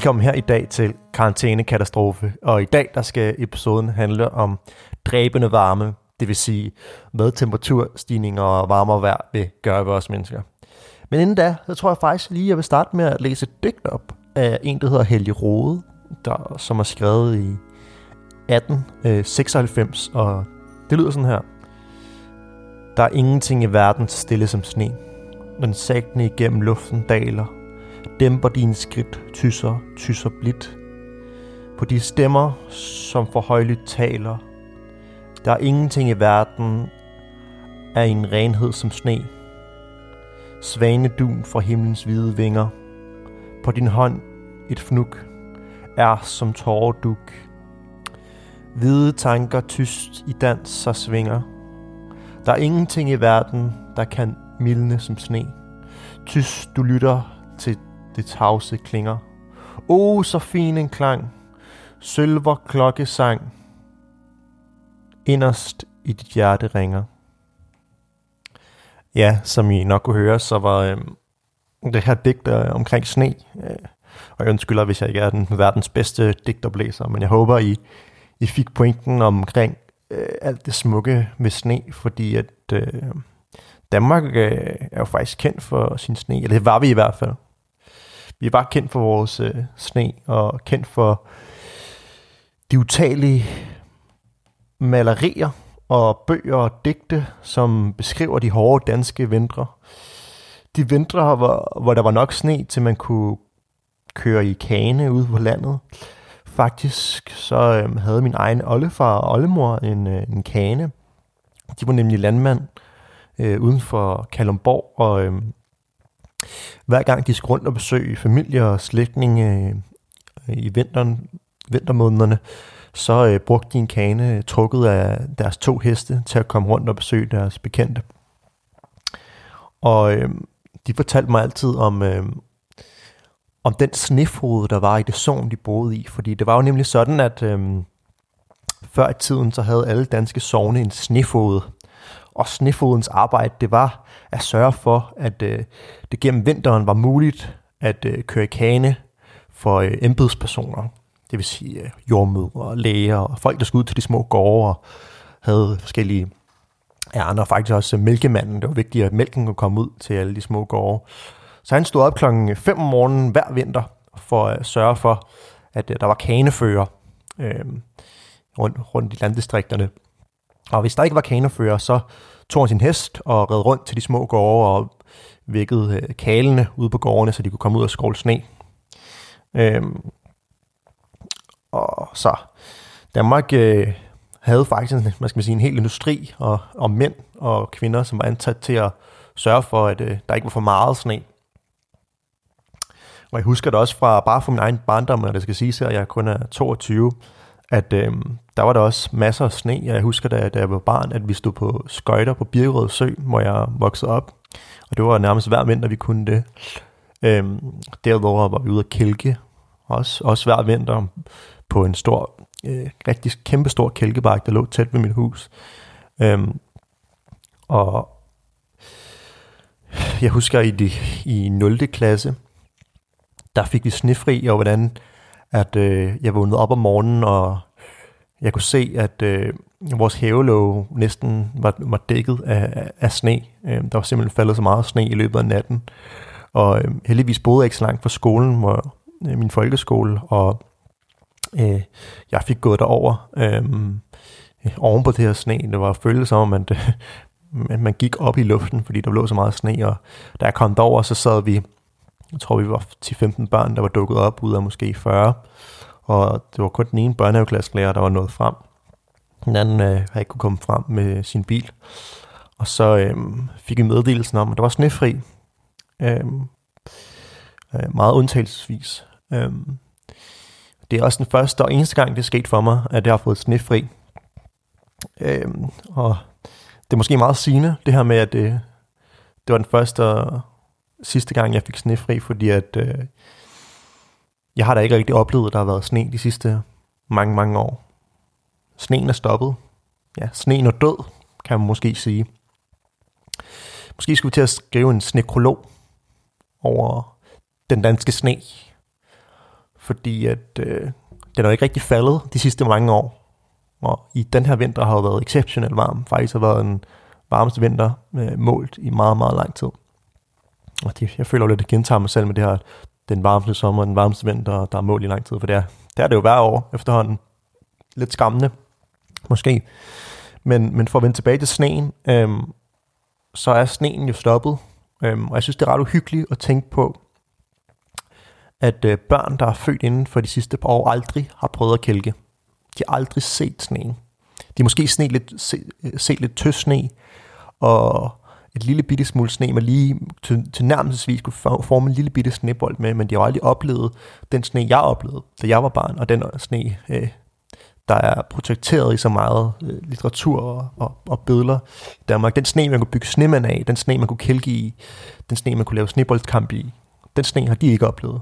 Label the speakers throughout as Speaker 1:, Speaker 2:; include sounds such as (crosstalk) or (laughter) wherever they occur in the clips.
Speaker 1: Velkommen her i dag til Karantænekatastrofe, og i dag der skal episoden handle om dræbende varme, det vil sige hvad temperaturstigninger og varmere vejr vil gøre ved os mennesker. Men inden da, så tror jeg faktisk lige, at jeg vil starte med at læse et digt op af en, der hedder Helge Rode, der, som er skrevet i 1896, øh, og det lyder sådan her. Der er ingenting i verden stille som sne. Den sagtene igennem luften daler. Dæmper dine skridt, tysser, tysser blidt. På de stemmer, som for højlydt taler. Der er ingenting i verden af en renhed som sne. Svanedun fra himlens hvide vinger. På din hånd et fnuk er som tåreduk. Hvide tanker tyst i dans sig svinger. Der er ingenting i verden, der kan mildne som sne. Tyst du lytter til det tavse klinger. O, oh, så fin en klang. Sølver klokkesang. Inderst i dit hjerte ringer. Ja, som I nok kunne høre, så var øh, det her digt øh, omkring sne. Øh, og jeg undskylder, hvis jeg ikke er den verdens bedste digterblæser, men jeg håber, I, I fik pointen omkring øh, alt det smukke med sne, fordi at øh, Danmark øh, er jo faktisk kendt for sin sne, eller det var vi i hvert fald. Vi er bare kendt for vores øh, sne, og kendt for de utallige malerier og bøger og digte, som beskriver de hårde danske vintre. De vintre, hvor, hvor der var nok sne, til man kunne køre i kane ude på landet. Faktisk så øh, havde min egen oldefar og oldemor en, øh, en kane. De var nemlig landmand øh, uden for Kalumborg, og øh, hver gang de skal rundt og besøge familie og slægtninge øh, i vinteren, vintermånederne, så øh, brugte de en kane øh, trukket af deres to heste til at komme rundt og besøge deres bekendte. Og øh, de fortalte mig altid om, øh, om den snefrode, der var i det sogn, de boede i. Fordi det var jo nemlig sådan, at øh, før i tiden, så havde alle danske sogne en snefode. Og snefodens arbejde, det var at sørge for, at øh, det gennem vinteren var muligt at øh, køre i kane for øh, embedspersoner. Det vil sige øh, jordmødre, læger og folk, der skulle ud til de små gårde og havde forskellige ærner. Faktisk også øh, mælkemanden. Det var vigtigt, at mælken kunne komme ud til alle de små gårde. Så han stod op klokken øh, 5 om morgenen hver vinter for at øh, sørge for, at øh, der var kanefører øh, rundt, rundt i landdistrikterne. Og hvis der ikke var kanefører, så tog han sin hest og red rundt til de små gårde og vækkede øh, kalene ude på gårdene, så de kunne komme ud og skåle sne. Øhm, og så Danmark øh, havde faktisk en, man skal sige, en hel industri og, og mænd og kvinder, som var ansat til at sørge for, at øh, der ikke var for meget sne. Og jeg husker det også fra bare fra min egen barndom, og det skal sige at jeg kun er 22, at øh, der var der også masser af sne. Jeg husker, da, da jeg var barn, at vi stod på skøjter på Birkerød Sø, hvor jeg voksede op. Og det var nærmest hver vinter, vi kunne det. Øh, derudover var vi ude at kælke, også, også hver vinter, på en stor, øh, rigtig kæmpe stor kælkebakke, der lå tæt ved mit hus. Øh, og jeg husker i, de, i 0. klasse, der fik vi snefri, og hvordan at øh, jeg vågnede op om morgenen, og jeg kunne se, at øh, vores havelåg næsten var, var dækket af, af sne. Øh, der var simpelthen faldet så meget sne i løbet af natten. Og øh, heldigvis boede jeg ikke så langt fra skolen, hvor øh, min folkeskole, og øh, jeg fik gået derover øh, oven på det her sne. Det var følelse som om, at, (laughs) at man gik op i luften, fordi der lå så meget sne, og da jeg kom derover, så sad vi jeg tror, vi var 10-15 børn, der var dukket op ud af måske 40. Og det var kun den ene børnehaveklasselærer, der var nået frem. Den anden øh, havde ikke kunne komme frem med sin bil. Og så øh, fik vi meddelelsen om, at der var snefri. Øh, øh, meget undtagelsesvis. Øh, det er også den første og eneste gang, det er sket for mig, at jeg har fået snefri. Øh, og det er måske meget sigende, det her med, at det, det var den første sidste gang, jeg fik snefri, fordi at øh, jeg har da ikke rigtig oplevet, at der har været sne de sidste mange, mange år. Sneen er stoppet. Ja, sneen er død, kan man måske sige. Måske skulle vi til at skrive en snekrolog over den danske sne. fordi at øh, den er ikke rigtig faldet de sidste mange år. Og i den her vinter har jo været exceptionelt varm. Faktisk har været en varmeste vinter øh, målt i meget, meget lang tid. Og det, jeg føler jo lidt, at gentager mig selv med det her, den varmeste sommer, den varmeste vinter, der er mål i lang tid, for det er, det er det jo hver år efterhånden. Lidt skræmmende, måske. Men, men for at vende tilbage til sneen, øhm, så er sneen jo stoppet. Øhm, og jeg synes, det er ret uhyggeligt at tænke på, at øh, børn, der er født inden for de sidste par år, aldrig har prøvet at kælke. De har aldrig set sneen. De har måske sne lidt, se, øh, set lidt tøs sne, og et lille bitte smule sne, man lige til, til nærmest kunne forme en lille bitte snebold med, men de har aldrig oplevet den sne, jeg oplevede, da jeg var barn, og den øh, sne, øh, der er protekteret i så meget øh, litteratur og, og, og billeder i Danmark. Den sne, man kunne bygge snemand af, den sne, man kunne kælke i, den sne, man kunne lave sneboldkamp i, den sne har de ikke oplevet.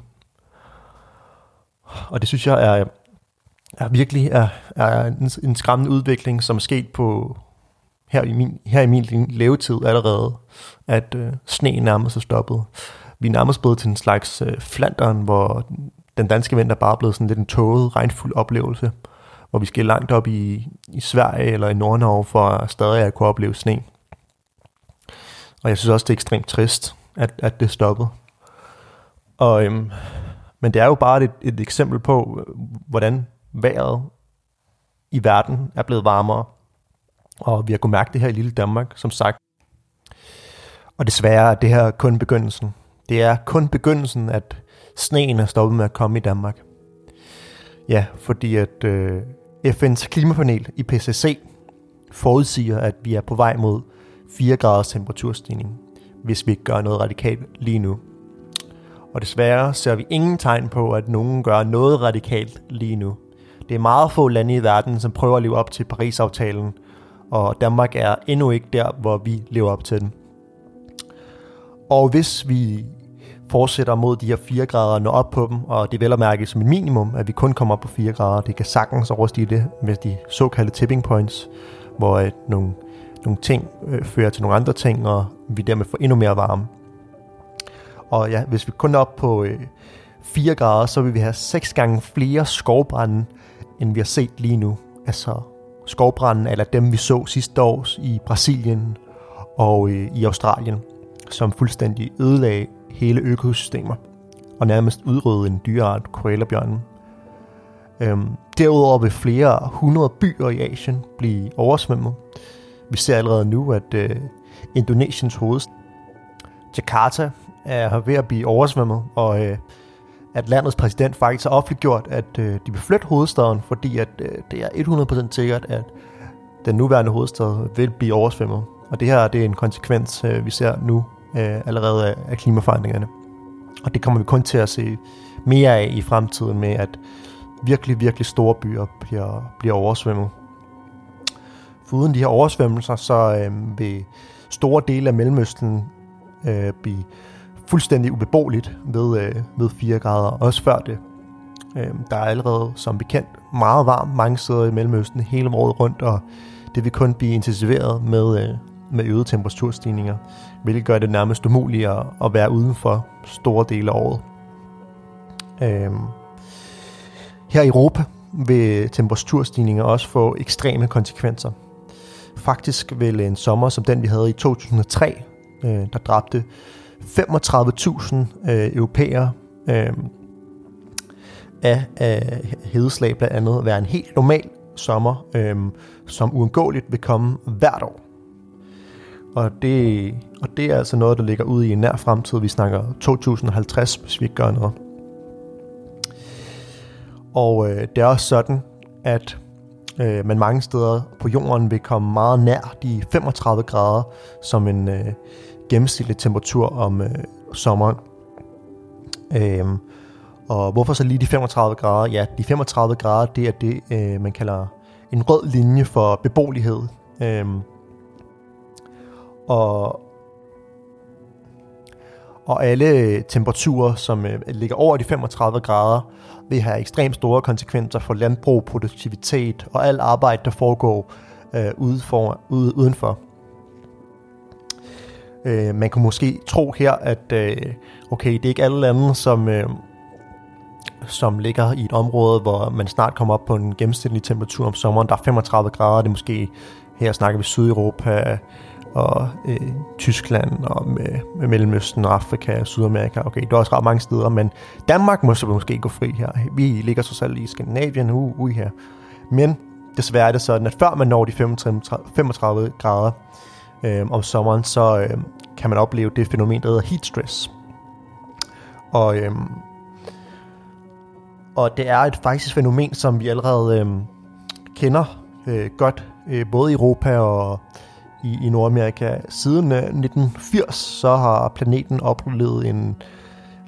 Speaker 1: Og det synes jeg er, er virkelig er, er en, en skræmmende udvikling, som er sket på her i min, her i min levetid allerede, at øh, sneen nærmest er stoppet. Vi er nærmest blevet til en slags øh, flanderen, hvor den danske vinter bare er blevet sådan lidt en tåget, regnfuld oplevelse, hvor vi skal langt op i, i Sverige eller i Nordnorge for stadig at kunne opleve sne. Og jeg synes også, det er ekstremt trist, at, at det stoppet. Og, øhm, men det er jo bare et, et eksempel på, øh, hvordan vejret i verden er blevet varmere. Og vi har kunnet mærke det her i lille Danmark, som sagt. Og desværre er det her kun begyndelsen. Det er kun begyndelsen, at sneen er stoppet med at komme i Danmark. Ja, fordi at øh, FN's klimapanel IPCC forudsiger, at vi er på vej mod 4 graders temperaturstigning, hvis vi ikke gør noget radikalt lige nu. Og desværre ser vi ingen tegn på, at nogen gør noget radikalt lige nu. Det er meget få lande i verden, som prøver at leve op til Paris-aftalen, og Danmark er endnu ikke der, hvor vi lever op til den. Og hvis vi fortsætter mod de her 4 grader og når op på dem, og det er vel at mærke som et minimum, at vi kun kommer op på 4 grader. Det kan sagtens overstige det med de såkaldte tipping points, hvor at nogle, nogle ting øh, fører til nogle andre ting, og vi dermed får endnu mere varme. Og ja, hvis vi kun er op på øh, 4 grader, så vil vi have 6 gange flere skovbrænde, end vi har set lige nu. Altså skovbrænde, eller dem vi så sidste år i Brasilien og øh, i Australien, som fuldstændig ødelagde hele økosystemer og nærmest udrydde en dyreart, koalabjørnen. Øhm, derudover vil flere hundrede byer i Asien blive oversvømmet. Vi ser allerede nu, at øh, Indonesiens hovedstad, Jakarta, er ved at blive oversvømmet, og øh, at landets præsident faktisk har offentliggjort, at øh, de vil flytte hovedstaden, fordi at øh, det er 100% sikkert, at den nuværende hovedstad vil blive oversvømmet. Og det her det er en konsekvens, øh, vi ser nu øh, allerede af, af klimaforandringerne. Og det kommer vi kun til at se mere af i fremtiden med, at virkelig, virkelig store byer bliver, bliver oversvømmet. Foruden de her oversvømmelser, så øh, vil store dele af Mellemøsten øh, blive fuldstændig ubeboeligt ved, øh, ved 4 grader, også før det. Øh, der er allerede, som bekendt, meget varmt mange steder i Mellemøsten hele året rundt, og det vil kun blive intensiveret med, øh, med øgede temperaturstigninger, hvilket gør det nærmest umuligt at, at være uden for store dele af året. Øh, her i Europa vil temperaturstigninger også få ekstreme konsekvenser. Faktisk vil en sommer som den, vi havde i 2003, øh, der dræbte 35.000 øh, europæere øh, af, af hedeslag blandt andet være en helt normal sommer, øh, som uundgåeligt vil komme hvert år. Og det, og det er altså noget, der ligger ude i en nær fremtid. Vi snakker 2050, hvis vi ikke gør noget. Og øh, det er også sådan, at øh, man mange steder på jorden vil komme meget nær de 35 grader, som en, øh, gennemsnitlig temperatur om øh, sommeren. Øhm, og hvorfor så lige de 35 grader? Ja, de 35 grader, det er det, øh, man kalder en rød linje for beboelighed. Øhm, og, og alle temperaturer, som øh, ligger over de 35 grader, vil have ekstremt store konsekvenser for landbrug, produktivitet og alt arbejde, der foregår øh, ude for, ude, udenfor. Øh, man kunne måske tro her, at øh, okay, det er ikke alle lande, som, øh, som ligger i et område, hvor man snart kommer op på en gennemsnitlig temperatur om sommeren. Der er 35 grader, det er måske her snakker vi Sydeuropa og øh, Tyskland og med, med Mellemøsten og Afrika og Sydamerika. Okay, det er også ret mange steder, men Danmark må så måske gå fri her. Vi ligger så selv i Skandinavien, ude, uh her. Men desværre er det sådan, at før man når de 35, 35 grader øh, om sommeren, så øh, kan man opleve det fænomen, der hedder heat stress. Og, øh, og det er et faktisk fænomen, som vi allerede øh, kender øh, godt, øh, både i Europa og i, i Nordamerika. Siden øh, 1980 så har planeten oplevet en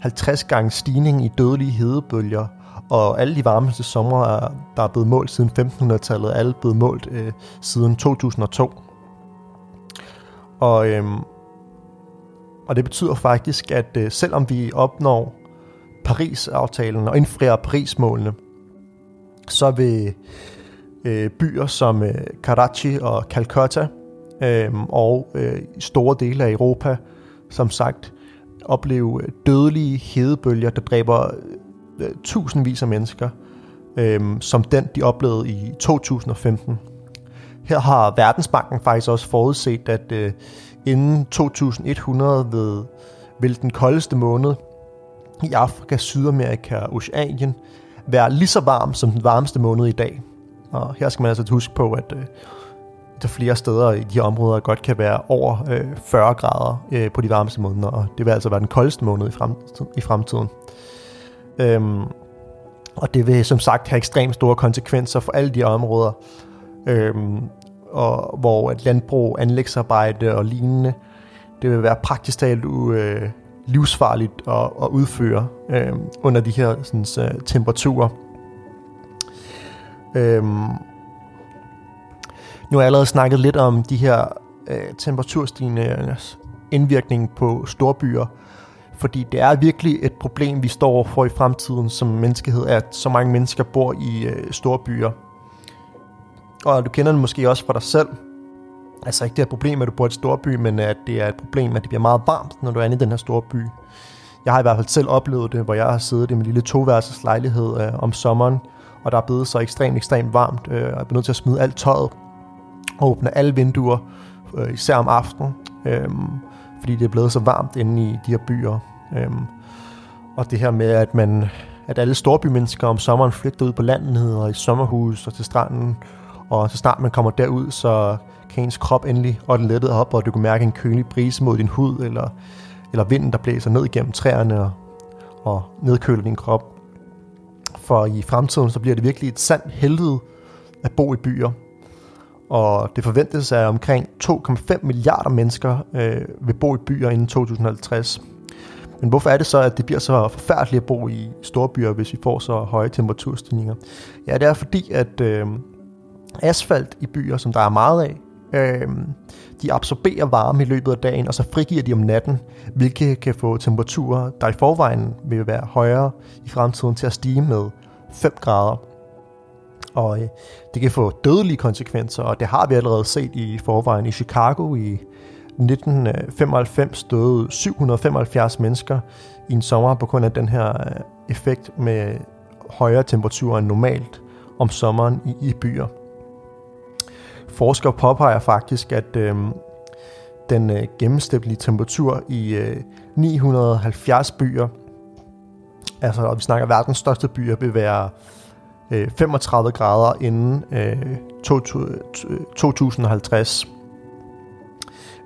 Speaker 1: 50 gange stigning i dødelige hedebølger, og alle de varmeste sommer, der er blevet målt siden 1500-tallet, er alle blevet målt øh, siden 2002. Og, øhm, og det betyder faktisk, at øh, selvom vi opnår Paris-aftalen og indfrier Paris-målene, så vil øh, byer som øh, Karachi og Calcutta øh, og øh, store dele af Europa, som sagt, opleve dødelige hedebølger, der dræber øh, tusindvis af mennesker, øh, som den, de oplevede i 2015. Her har Verdensbanken faktisk også forudset, at øh, inden 2100 ved, vil den koldeste måned i Afrika, Sydamerika og Oceanien være lige så varm som den varmeste måned i dag. Og her skal man altså huske på, at øh, der flere steder i de områder godt kan være over øh, 40 grader øh, på de varmeste måneder, og det vil altså være den koldeste måned i, fremtiden. I fremtiden. Øhm, og det vil som sagt have ekstremt store konsekvenser for alle de områder, øhm, og hvor at landbrug, anlægsarbejde og lignende, det vil være praktisk talt øh, livsfarligt at, at udføre øh, under de her sådan, øh, temperaturer. Øh, nu har jeg allerede snakket lidt om de her øh, temperaturstigningernes indvirkning på storbyer, fordi det er virkelig et problem, vi står for i fremtiden som menneskehed, at så mange mennesker bor i øh, storbyer. byer. Og du kender det måske også fra dig selv. Altså ikke det her et problem, at du bor i et storby, men at det er et problem, at det bliver meget varmt, når du er inde i den her store by. Jeg har i hvert fald selv oplevet det, hvor jeg har siddet i min lille toværelses lejlighed øh, om sommeren, og der er blevet så ekstremt, ekstremt varmt, øh, og jeg er nødt til at smide alt tøjet, åbne alle vinduer, øh, især om aftenen, øh, fordi det er blevet så varmt inde i de her byer. Øh, og det her med, at man at alle storbymennesker om sommeren flygter ud på landet og i sommerhus og til stranden, og så snart man kommer derud, så kan ens krop endelig og den lettet op, og du kan mærke en kølig brise mod din hud, eller, eller vinden, der blæser ned igennem træerne og, og nedkøler din krop. For i fremtiden, så bliver det virkelig et sandt helvede at bo i byer. Og det forventes, at omkring 2,5 milliarder mennesker øh, vil bo i byer inden 2050. Men hvorfor er det så, at det bliver så forfærdeligt at bo i store byer, hvis vi får så høje temperaturstigninger? Ja, det er fordi, at øh, asfalt i byer, som der er meget af, øh, de absorberer varme i løbet af dagen, og så frigiver de om natten, hvilket kan få temperaturer, der i forvejen vil være højere i fremtiden, til at stige med 5 grader. Og øh, det kan få dødelige konsekvenser, og det har vi allerede set i forvejen i Chicago i 1995 døde 775 mennesker i en sommer på grund af den her øh, effekt med højere temperaturer end normalt om sommeren i, i byer. Forskere påpeger faktisk, at øh, den øh, gennemsnitlige temperatur i øh, 970 byer, altså og vi snakker verdens største byer, vil være øh, 35 grader inden øh, 2050 øh,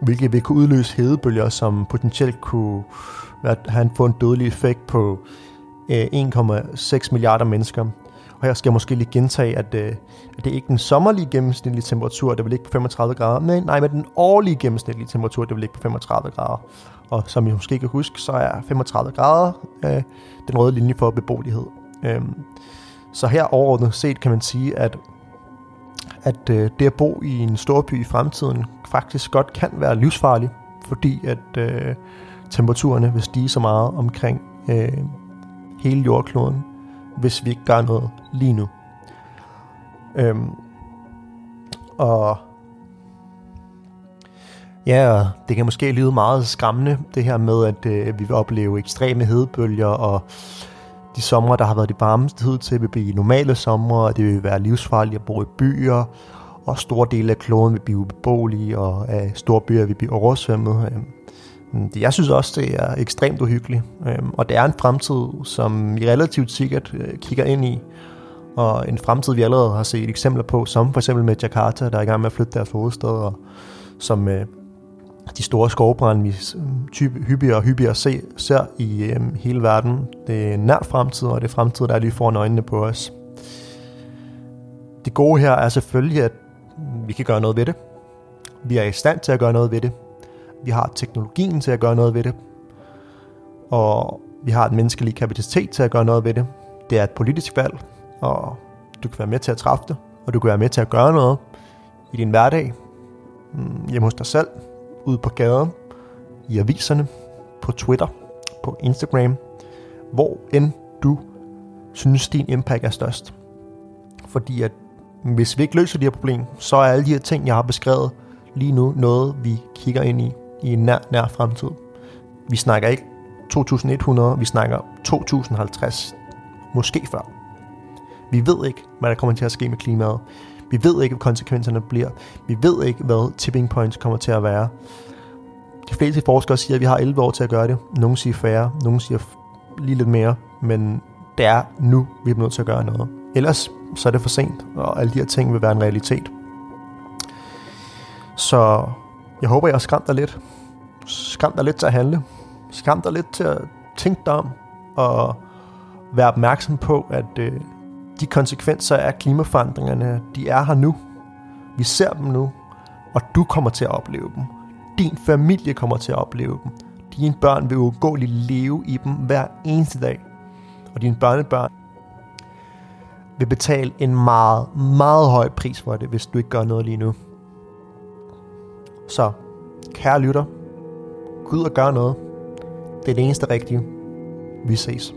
Speaker 1: hvilket vil kunne udløse hedebølger, som potentielt kunne have få en dødelig effekt på øh, 1,6 milliarder mennesker. Og her skal jeg måske lige gentage, at, øh, at det er ikke den sommerlige gennemsnitlige temperatur, der vil ligge på 35 grader, men nej, men den årlige gennemsnitlige temperatur, der vil ligge på 35 grader. Og som I måske kan huske, så er 35 grader øh, den røde linje for beboelighed. Øh, så her overordnet set kan man sige, at at øh, det at bo i en stor by i fremtiden faktisk godt kan være livsfarligt, fordi at øh, temperaturerne vil stige så meget omkring øh, hele jordkloden, hvis vi ikke gør noget lige nu. Øhm, og ja, det kan måske lyde meget skræmmende, det her med, at øh, vi vil opleve ekstreme hedebølger og de sommer, der har været de varmeste tid til, vil blive normale sommer, og det vil være livsfarligt at bo i byer, og store dele af kloden vil blive ubeboelige, og af store byer vil blive oversvømmet. Øh. Øhm, jeg synes også, det er ekstremt uhyggeligt, øhm, og det er en fremtid, som vi relativt sikkert øh, kigger ind i, og en fremtid, vi allerede har set eksempler på, som for eksempel med Jakarta, der er i gang med at flytte deres hovedstad, og som øh, de store skovbrænde, vi øh, type, hyppigere og hyppigere se, ser i øh, hele verden. Det er nær fremtid, og det er fremtid, der er lige foran øjnene på os. Det gode her er selvfølgelig, at vi kan gøre noget ved det. Vi er i stand til at gøre noget ved det. Vi har teknologien til at gøre noget ved det. Og vi har den menneskelige kapacitet til at gøre noget ved det. Det er et politisk valg, og du kan være med til at træffe det, og du kan være med til at gøre noget i din hverdag, mm, hjemme hos dig selv, ude på gaden, i aviserne, på Twitter, på Instagram, hvor end du synes, din impact er størst. Fordi at hvis vi ikke løser de her problemer, så er alle de her ting, jeg har beskrevet lige nu, noget vi kigger ind i i en nær, nær fremtid. Vi snakker ikke 2100, vi snakker 2050, måske før. Vi ved ikke, hvad der kommer til at ske med klimaet. Vi ved ikke, hvad konsekvenserne bliver. Vi ved ikke, hvad tipping points kommer til at være. De fleste forskere siger, at vi har 11 år til at gøre det. Nogle siger færre, nogle siger lige lidt mere, men det er nu, vi er nødt til at gøre noget. Ellers så er det for sent, og alle de her ting vil være en realitet. Så jeg håber, jeg har skræmt dig lidt. Skræmt dig lidt til at handle. Skræmt dig lidt til at tænke dig om, og være opmærksom på, at øh, de konsekvenser af klimaforandringerne, de er her nu. Vi ser dem nu, og du kommer til at opleve dem. Din familie kommer til at opleve dem. Dine børn vil uundgåeligt leve i dem hver eneste dag. Og dine børnebørn vil betale en meget, meget høj pris for det, hvis du ikke gør noget lige nu. Så, kære lytter, gå ud og gør noget. Det er det eneste rigtige. Vi ses.